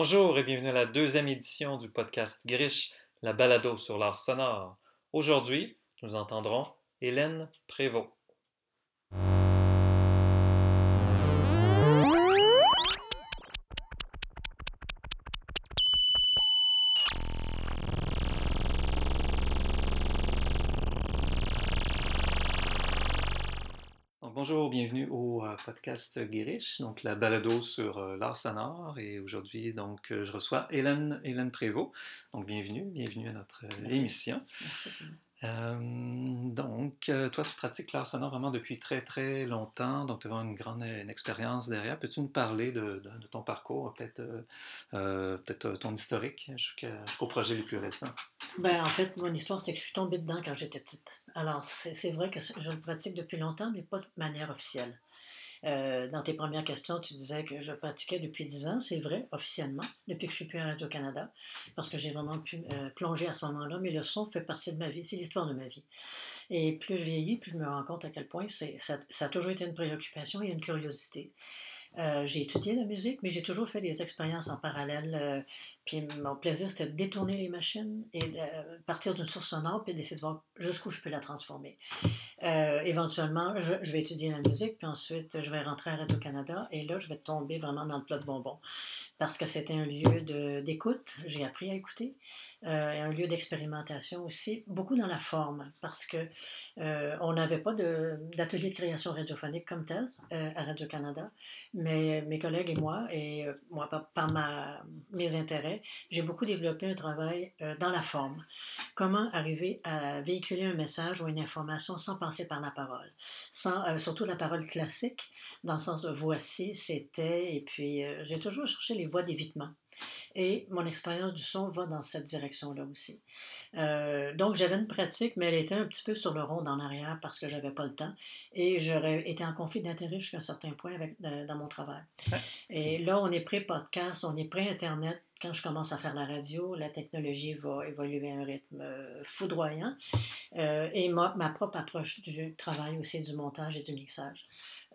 Bonjour et bienvenue à la deuxième édition du podcast Grish, la balado sur l'art sonore. Aujourd'hui, nous entendrons Hélène Prévost. Bonjour, bienvenue au euh, podcast Guériche, donc la balado sur euh, l'art sonore. Et aujourd'hui, donc, euh, je reçois Hélène, Hélène Prévost. Donc, bienvenue, bienvenue à notre émission. Merci. Euh, donc, euh, toi, tu pratiques l'art sonore vraiment depuis très, très longtemps, donc tu as une grande une expérience derrière. Peux-tu nous parler de, ton parcours, peut-être euh, peut-être ton historique jusqu'au projet les plus récents? Ben, en fait, mon histoire, c'est que je suis tombée dedans quand j'étais petite. Alors, c'est vrai que je le pratique depuis longtemps, mais pas de manière officielle. Euh, dans tes premières questions, tu disais que je pratiquais depuis 10 ans. C'est vrai, officiellement, depuis que je suis plus à Radio-Canada, parce que j'ai vraiment pu euh, plonger à ce moment-là. Mais le son fait partie de ma vie. C'est l'histoire de ma vie. Et plus je vieillis, plus je me rends compte à quel point ça, ça a toujours été une préoccupation et une curiosité. Euh, j'ai étudié la musique, mais j'ai toujours fait des expériences en parallèle. Puis mon plaisir, c'était de détourner les machines et de euh, partir d'une source sonore, puis d'essayer de voir jusqu'où je peux la transformer. éventuellement, je, vais étudier la musique, puis ensuite, je vais rentrer à Radio-Canada, et là, je vais tomber vraiment dans le plat de bonbons. Parce que c'était un lieu d'écoute, j'ai appris à écouter. Euh, un lieu d'expérimentation aussi, beaucoup dans la forme, parce que euh, on n'avait pas d'atelier de, création radiophonique comme tel euh, à Radio-Canada, mais mes collègues et moi, et moi par, ma, mes intérêts, j'ai beaucoup développé un travail dans la forme. Comment arriver à véhiculer un message ou une information sans passer par la parole, sans, surtout la parole classique, dans le sens de voici, c'était, et puis j'ai toujours cherché les voies d'évitement. Et mon expérience du son va dans cette direction-là aussi. Euh, donc, j'avais une pratique, mais elle était un petit peu sur le rond en arrière parce que j'avais pas le temps. Et j'aurais été en conflit d'intérêt jusqu'à un certain point avec, dans mon travail. Et là, on est pré-podcast, on est pré-Internet. Quand je commence à faire la radio, la technologie va évoluer à un rythme euh, foudroyant. Euh, et ma, propre approche du travail aussi, du montage et du mixage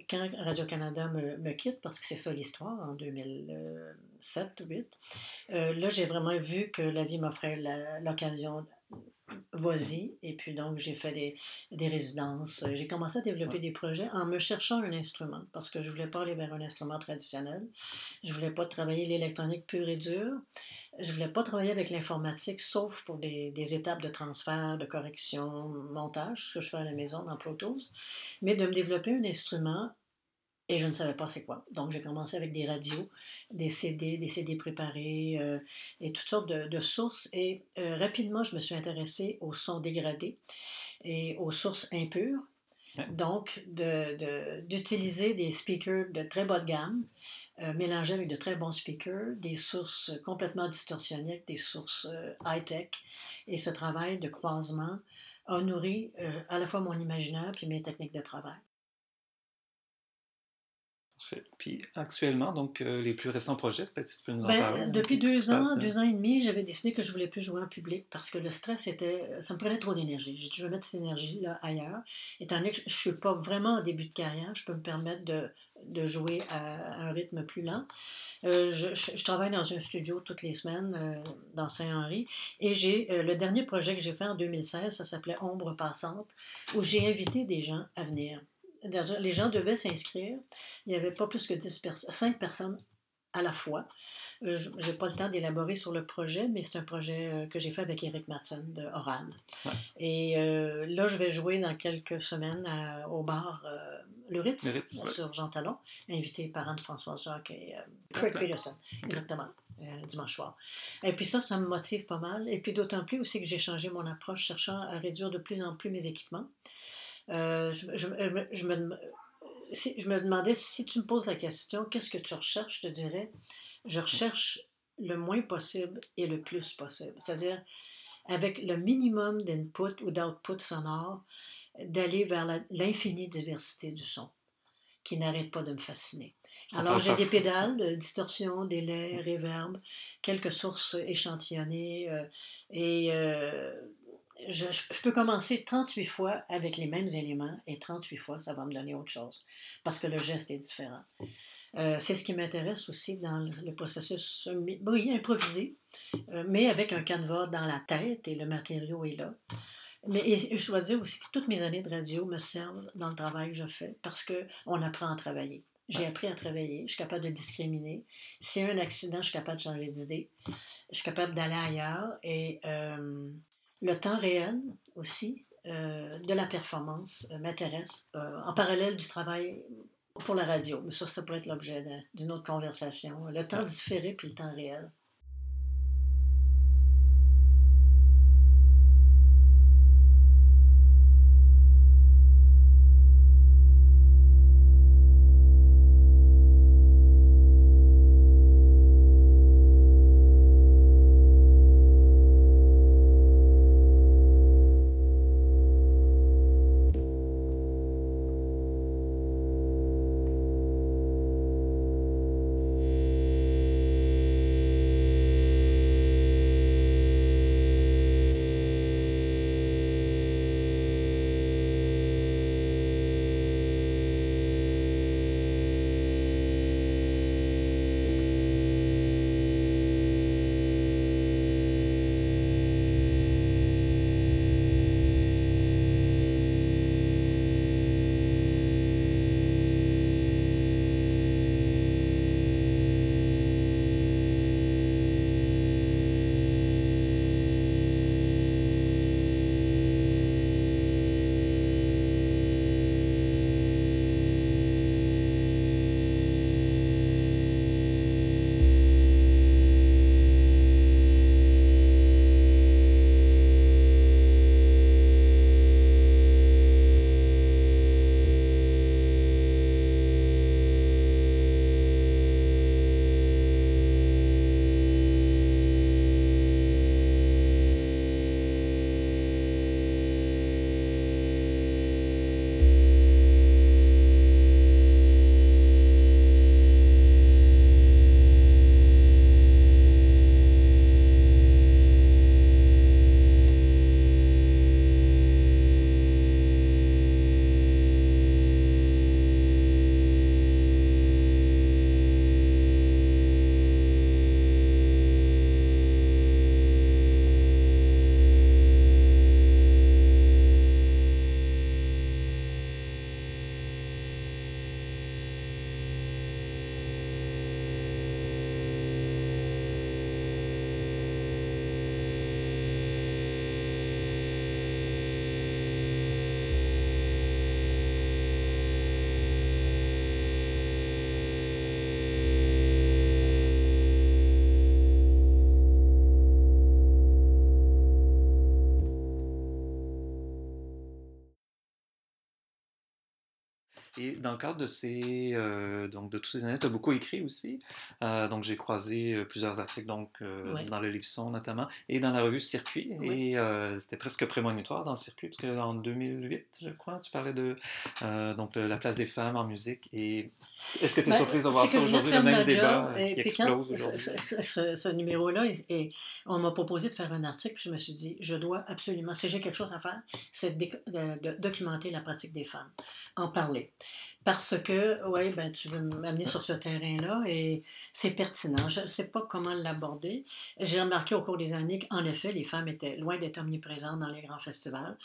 quand Radio-Canada me, quitte, parce que c'est ça l'histoire, en 2007 ou 2008, euh, là, j'ai vraiment vu que la vie m'offrait l'occasion vas-y. Et puis donc, j'ai fait des, des résidences. J'ai commencé à développer des projets en me cherchant un instrument parce que je voulais pas aller vers un instrument traditionnel. Je voulais pas travailler l'électronique pure et dure. Je voulais pas travailler avec l'informatique sauf pour des, des, étapes de transfert, de correction, montage, ce que je fais à la maison dans Pro Tools. Mais de me développer un instrument et je ne savais pas c'est quoi. Donc, j'ai commencé avec des radios, des CD, des CD préparés euh, et toutes sortes de, sources. Et euh, rapidement, je me suis intéressée aux sons dégradés et aux sources impures. Donc, d'utiliser des speakers de très bas de gamme, euh, mélangés avec de très bons speakers, des sources complètement distorsionnées, des sources high-tech. Et ce travail de croisement a nourri à la fois mon imaginaire puis mes techniques de travail. Puis actuellement, donc euh, les plus récents projets, peut-être tu peux nous en ben, parler. Depuis deux ans, deux ans et demi, j'avais décidé que je voulais plus jouer en public parce que le stress était, ça me prenait trop d'énergie. J'ai dit, je vais mettre cette énergie là ailleurs. Étant donné que je suis pas vraiment en début de carrière, je peux me permettre de, de jouer à un rythme plus lent. Euh, je, je, travaille dans un studio toutes les semaines euh, dans Saint-Henri et j'ai le dernier projet que j'ai fait en 2016, ça s'appelait Ombre passante, où j'ai invité des gens à venir les gens devaient s'inscrire. Il n'y avait pas plus que 10 personnes, 5 personnes à la fois. Euh, je n'ai pas le temps d'élaborer sur le projet, mais c'est un projet euh, que j'ai fait avec Eric Matson de Oral. Et euh, là, je vais jouer dans quelques semaines au bar Le Ritz, sur Jean Talon, invité par Anne-Françoise Jacques et Kurt Peterson. Exactement. dimanche soir. Et puis ça, ça me motive pas mal. Et puis d'autant plus aussi que j'ai changé mon approche, cherchant à réduire de plus en plus mes équipements. Euh, je, je, je, me, je me demandais si tu me poses la question, qu'est-ce que tu recherches Je te dirais, je recherche le moins possible et le plus possible. C'est-à-dire, avec le minimum d'input ou d'output sonore, d'aller vers l'infinie diversité du son, qui n'arrête pas de me fasciner. Alors, j'ai des pédales, de distorsion, délai, reverb, quelques sources échantillonnées euh, et euh, je, peux commencer 38 fois avec les mêmes éléments et 38 fois, ça va me donner autre chose parce que le geste est différent. Euh, c'est ce qui m'intéresse aussi dans le, processus oui, improvisé, euh, mais avec un canevas dans la tête et le matériau est là. Mais je dois dire aussi que toutes mes années de radio me servent dans le travail que je fais parce qu'on apprend à travailler. J'ai appris à travailler, je suis capable de discriminer. S'il y a un accident, je suis capable de changer d'idée. Je suis capable d'aller ailleurs. Et euh, le temps réel aussi euh, de la performance euh, m'intéresse en parallèle du travail pour la radio. Mais ça, ça pourrait être l'objet d'une autre conversation. Le temps différé puis le temps réel. Et dans le cadre de ces, euh, donc de toutes ces années, tu as beaucoup écrit aussi. Euh, donc j'ai croisé euh, plusieurs articles donc dans le livre son notamment et dans la revue Circuit. Et c'était presque prémonitoire dans Circuit parce qu'en 2008, je crois, tu parlais de donc la place des femmes en musique. Et est-ce que tu es ben, surprise de voir ça aujourd'hui, le même débat qui explose aujourd'hui? Ce, numéro-là, et, on m'a proposé de faire un article, puis je me suis dit, je dois absolument, si j'ai quelque chose à faire, c'est de documenter la pratique des femmes, en parler. Parce que, oui, ben, tu veux m'amener sur ce terrain-là et c'est pertinent. Je ne sais pas comment l'aborder. J'ai remarqué au cours des années qu'en effet, les femmes étaient loin d'être omniprésentes dans les grands festivals.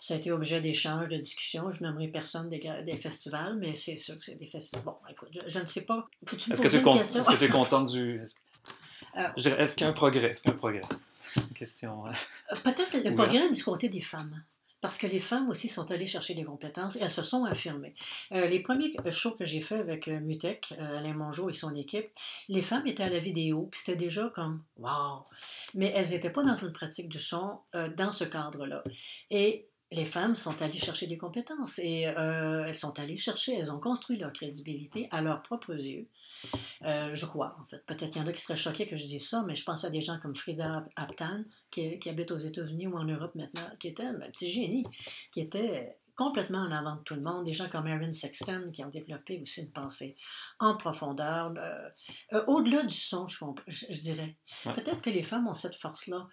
Ça a été objet d'échanges, de discussions. Je n'aimerais personne des, des, festivals, mais c'est sûr que c'est des festivals. Bon, écoute, je, ne sais pas. Est-ce que tu es, es contente du. Est-ce euh, est qu'il y a un progrès? Est-ce qu'il y a un progrès? question. Euh, peut-être le progrès du côté des femmes parce que les femmes aussi sont allées chercher des compétences et elles se sont affirmées. Euh, les premiers shows que j'ai faits avec euh, Mutec, euh, Alain Mongeau et son équipe, les femmes étaient à la vidéo, puis c'était déjà comme « wow ». Mais elles n'étaient pas dans une pratique du son dans ce cadre-là. Et les femmes sont allées chercher des compétences et elles sont allées chercher, elles ont construit leur crédibilité à leurs propres yeux. Euh, je crois, en fait. Peut-être qu'il y en a qui seraient choqués que je dise ça, mais je pense à des gens comme Frida Aptan, qui, qui habite aux États-Unis ou en Europe maintenant, qui était un petit génie, qui était complètement en avant de tout le monde. Des gens comme Erin Sexton qui ont développé aussi une pensée en profondeur, euh, euh, au-delà du son, je, dirais. Peut-être que les femmes ont cette force-là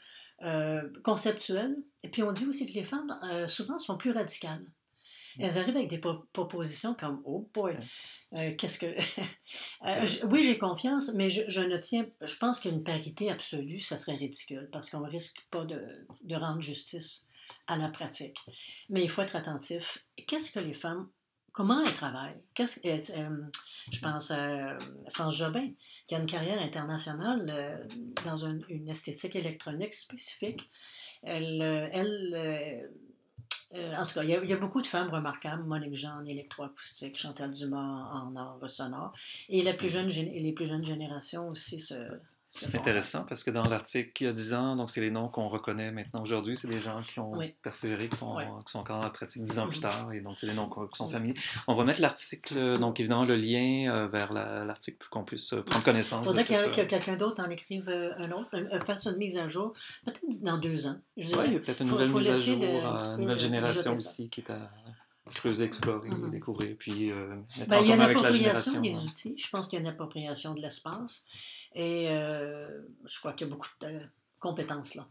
conceptuelle. Et puis on dit aussi que les femmes, souvent, sont plus radicales. elles arrivent avec des propositions comme Oh boy, euh, qu'est-ce que. Euh, oui, j'ai confiance, mais je, ne tiens. Je pense qu'une parité absolue, ça serait ridicule parce qu'on ne risque pas de, de, rendre justice à la pratique. Mais il faut être attentif. Qu'est-ce que les femmes. Comment elles travaillent? Qu'est-ce, euh, je pense à France Jobin, qui a une carrière internationale dans une esthétique électronique spécifique. Elle, elle euh, en tout cas, il y, a, beaucoup de femmes remarquables. Monique Jean en électroacoustique, Chantal Dumas en art sonore. Et la plus jeune, les plus jeunes générations aussi se, c'est intéressant. parce que dans l'article il y a 10 ans, donc c'est les noms qu'on reconnaît maintenant aujourd'hui, c'est des gens qui ont persévéré, qui, sont encore dans la pratique 10 ans plus tard, et donc c'est des noms qui sont familiers. On va mettre l'article, donc évidemment le lien euh, vers l'article pour qu'on puisse euh, prendre connaissance. Il faudrait que, que quelqu'un d'autre en écrive euh, un autre, fasse une mise à jour, peut-être dans deux ans. Oui, il y a peut-être une nouvelle mise à jour, une nouvelle génération aussi qui est à creuser, explorer, mm-hmm. découvrir, puis mettre ben, Il y a une appropriation des outils, je pense qu'il y a une appropriation de l'espace. Et euh, je crois qu'il y a beaucoup de compétences là.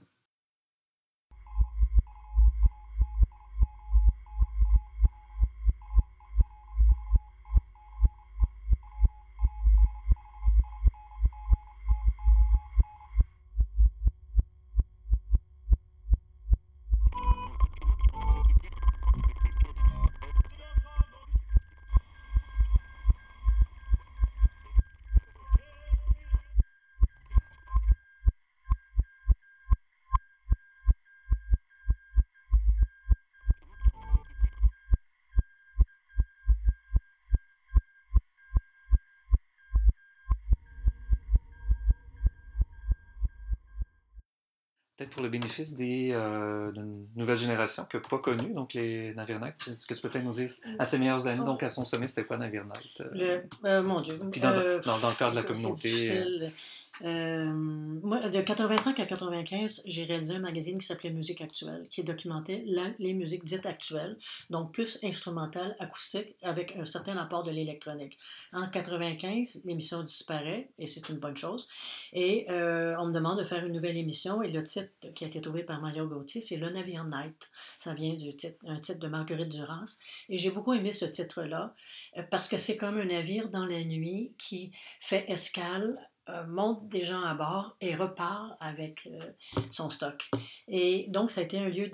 Peut-être pour le bénéfice des, euh, d'une nouvelle génération qui n'a pas connu, donc les Navirnac. Est-ce que tu peux peut-être nous dire à ses meilleures années, donc à son sommet, c'était quoi Navirnac? Euh? Euh, mon Dieu. Puis dans, dans, dans, le cadre de la communauté. Euh, moi, de 85 à 95, j'ai réalisé un magazine qui s'appelait Musique actuelle, qui documentait les musiques dites actuelles, donc plus instrumentales, acoustiques, avec un certain apport de l'électronique. En 95, l'émission disparaît, et c'est une bonne chose. Et euh, on me demande de faire une nouvelle émission, et le titre qui a été trouvé par Mario Gauthier, c'est Le Navire Night. Ça vient du titre, de Marguerite Duras. Et j'ai beaucoup aimé ce titre-là, parce que c'est comme un navire dans la nuit qui fait escale monte des gens à bord et repart avec euh, son stock. Et donc, ça a été un lieu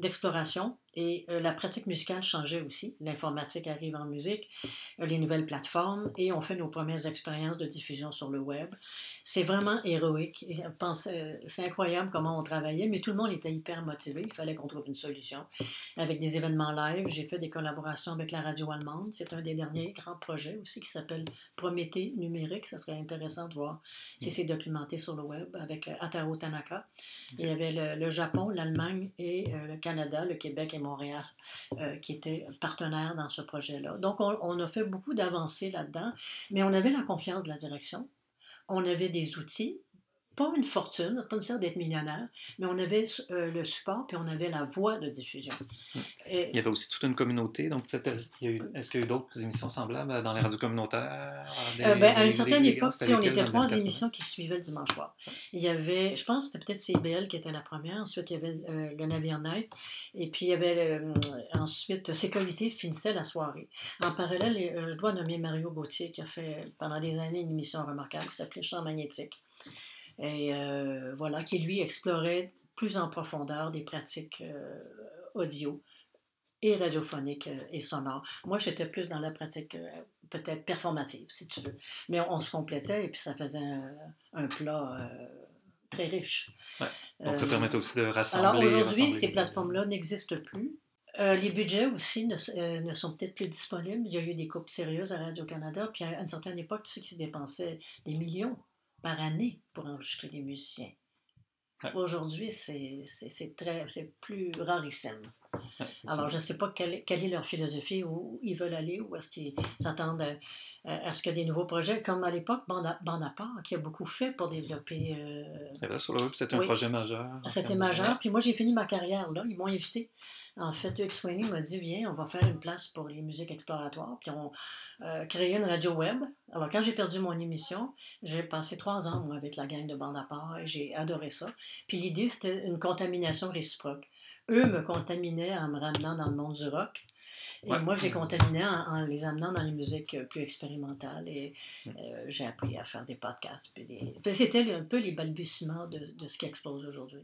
d'exploration et euh, la pratique musicale changeait aussi. L'informatique arrive en musique, les nouvelles plateformes et on fait nos premières expériences de diffusion sur le web. C'est vraiment héroïque. C'est incroyable comment on travaillait, mais tout le monde était hyper motivé. Il fallait qu'on trouve une solution. Avec des événements live, j'ai fait des collaborations avec la radio allemande. C'est un des derniers grands projets aussi qui s'appelle Prométhée numérique. Ça serait intéressant de voir si c'est documenté sur le web avec euh, Ataro Tanaka. Il y avait le, Japon, l'Allemagne et euh, le Canada, le Québec et Montréal euh, qui étaient partenaires dans ce projet-là. Donc, on, on a fait beaucoup d'avancées là-dedans, mais on avait la confiance de la direction on avait des outils pas une fortune, pas nécessaire d'être millionnaire, mais on avait euh, le support puis on avait la voie de diffusion. Hmm. il y avait aussi toute une communauté, donc peut-être est-ce qu'il y a eu, d'autres émissions semblables dans les radios communautaires euh, ben, À une certaine époque, on était trois émissions qui suivaient le dimanche soir. Il y avait, je pense que c'était peut-être CBL qui était la première, ensuite il y avait euh, le Navire Night, et puis il y avait ensuite Sécurité finissait la soirée. En parallèle, je dois nommer Mario Gauthier qui a fait pendant des années une émission remarquable qui s'appelait Champ magnétique et euh, voilà, qui lui explorait plus en profondeur des pratiques euh, audio et radiophoniques euh, et sonores. Moi, j'étais plus dans la pratique peut-être performative, si tu veux. Mais on, se complétait et puis ça faisait un, plat très riche. Donc, ça permet aussi de rassembler. Alors aujourd'hui, ces plateformes-là n'existent plus. les budgets aussi ne, ne sont peut-être plus disponibles. Il y a eu des coupes sérieuses à Radio-Canada, puis à une certaine époque, tu sais qu'ils dépensaient des millions par année pour enregistrer des musiciens. Aujourd'hui, c'est très c'est plus rarissime. Alors, je ne sais pas quelle, quelle, est leur philosophie, où ils veulent aller, ou est-ce qu'ils s'attendent à, ce qu'il y ait des nouveaux projets, comme à l'époque, Bandapart, qui a beaucoup fait pour développer... Euh, c'est vrai, sur le web, c'était un projet majeur. C'était majeur, puis moi, j'ai fini ma carrière là, ils m'ont invité en fait, X m'a dit Viens, on va faire une place pour les musiques exploratoires. Puis on euh, créé une radio web. Alors, quand j'ai perdu mon émission, j'ai passé trois ans, moi, avec la gang de bande à part et j'ai adoré ça. Puis l'idée, c'était une contamination réciproque. Eux me contaminaient en me ramenant dans le monde du rock. Et moi, je les contaminais en, les amenant dans les musiques plus expérimentales et mm. j'ai appris à faire des podcasts. Des... C'était un peu les balbutiements de, de ce qui explose aujourd'hui.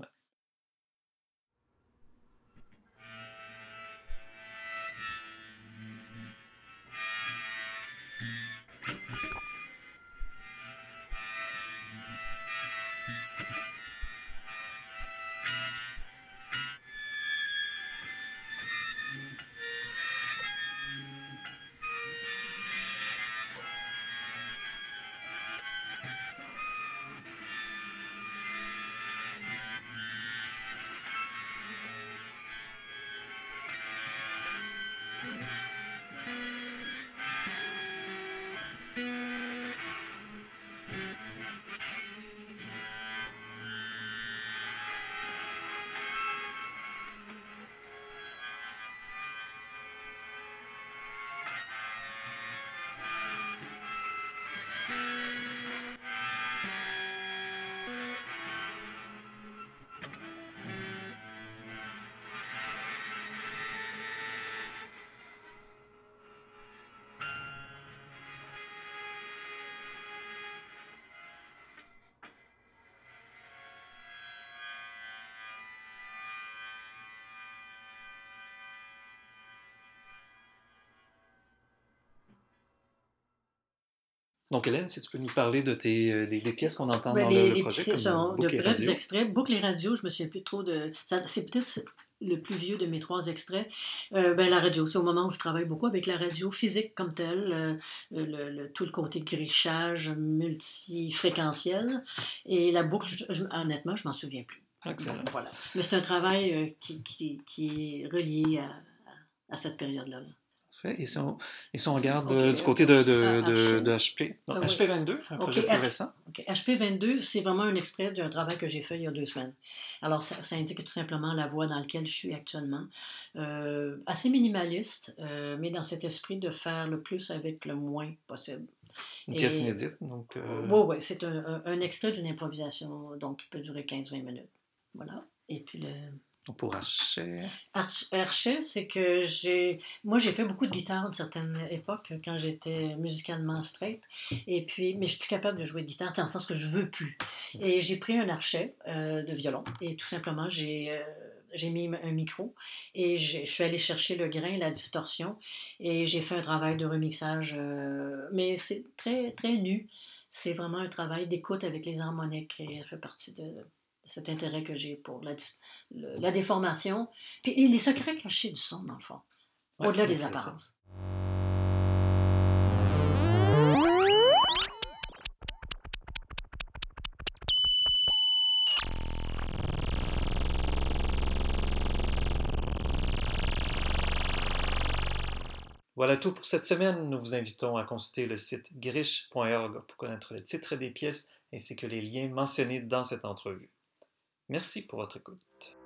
Donc, Hélène, si tu peux nous parler de tes, euh, des, pièces qu'on entend ben, dans le, projet. Pièces comme de brefs extraits. Boucle et radio, je me souviens plus trop de. C'est peut-être le plus vieux de mes trois extraits. Euh, ben, la radio, c'est au moment où je travaille beaucoup avec la radio physique comme telle, euh, le, tout le côté grichage multifréquentiel. Et la boucle, honnêtement, je m'en souviens plus. Excellent. Voilà. Mais c'est un travail qui, qui, qui, est relié à, à cette période-là. là et si on, on regarde euh, du côté de, de, de, HP, HP 22, un projet plus récent. HP 22, c'est vraiment un extrait d'un travail que j'ai fait il y a deux semaines. Alors, ça, indique tout simplement la voie dans laquelle je suis actuellement. Euh, assez minimaliste, euh, mais dans cet esprit de faire le plus avec le moins possible. Une pièce inédite, donc... Oui, oui, c'est un, un, extrait d'une improvisation, donc qui peut durer 15-20 minutes. Voilà. Et puis le... Pour Archet. Archet, c'est que j'ai. Moi, j'ai fait beaucoup de guitare à une certaine époque, quand j'étais musicalement straight. Et puis, mais je suis plus capable de jouer de guitare, dans le sens que je veux plus. Et j'ai pris un archet euh, de violon et tout simplement, j'ai. Euh, j'ai mis un micro et je suis allée chercher le grain, la distorsion et j'ai fait un travail de remixage, euh, mais c'est très, très nu. C'est vraiment un travail d'écoute avec les harmoniques et elle fait partie de, cet intérêt que j'ai pour la, la, déformation, puis et les secrets cachés du son, dans le fond, au-delà des apparences. Voilà tout pour cette semaine. Nous vous invitons à consulter le site grish.org pour connaître le titre des pièces ainsi que les liens mentionnés dans cette entrevue. Merci pour votre écoute.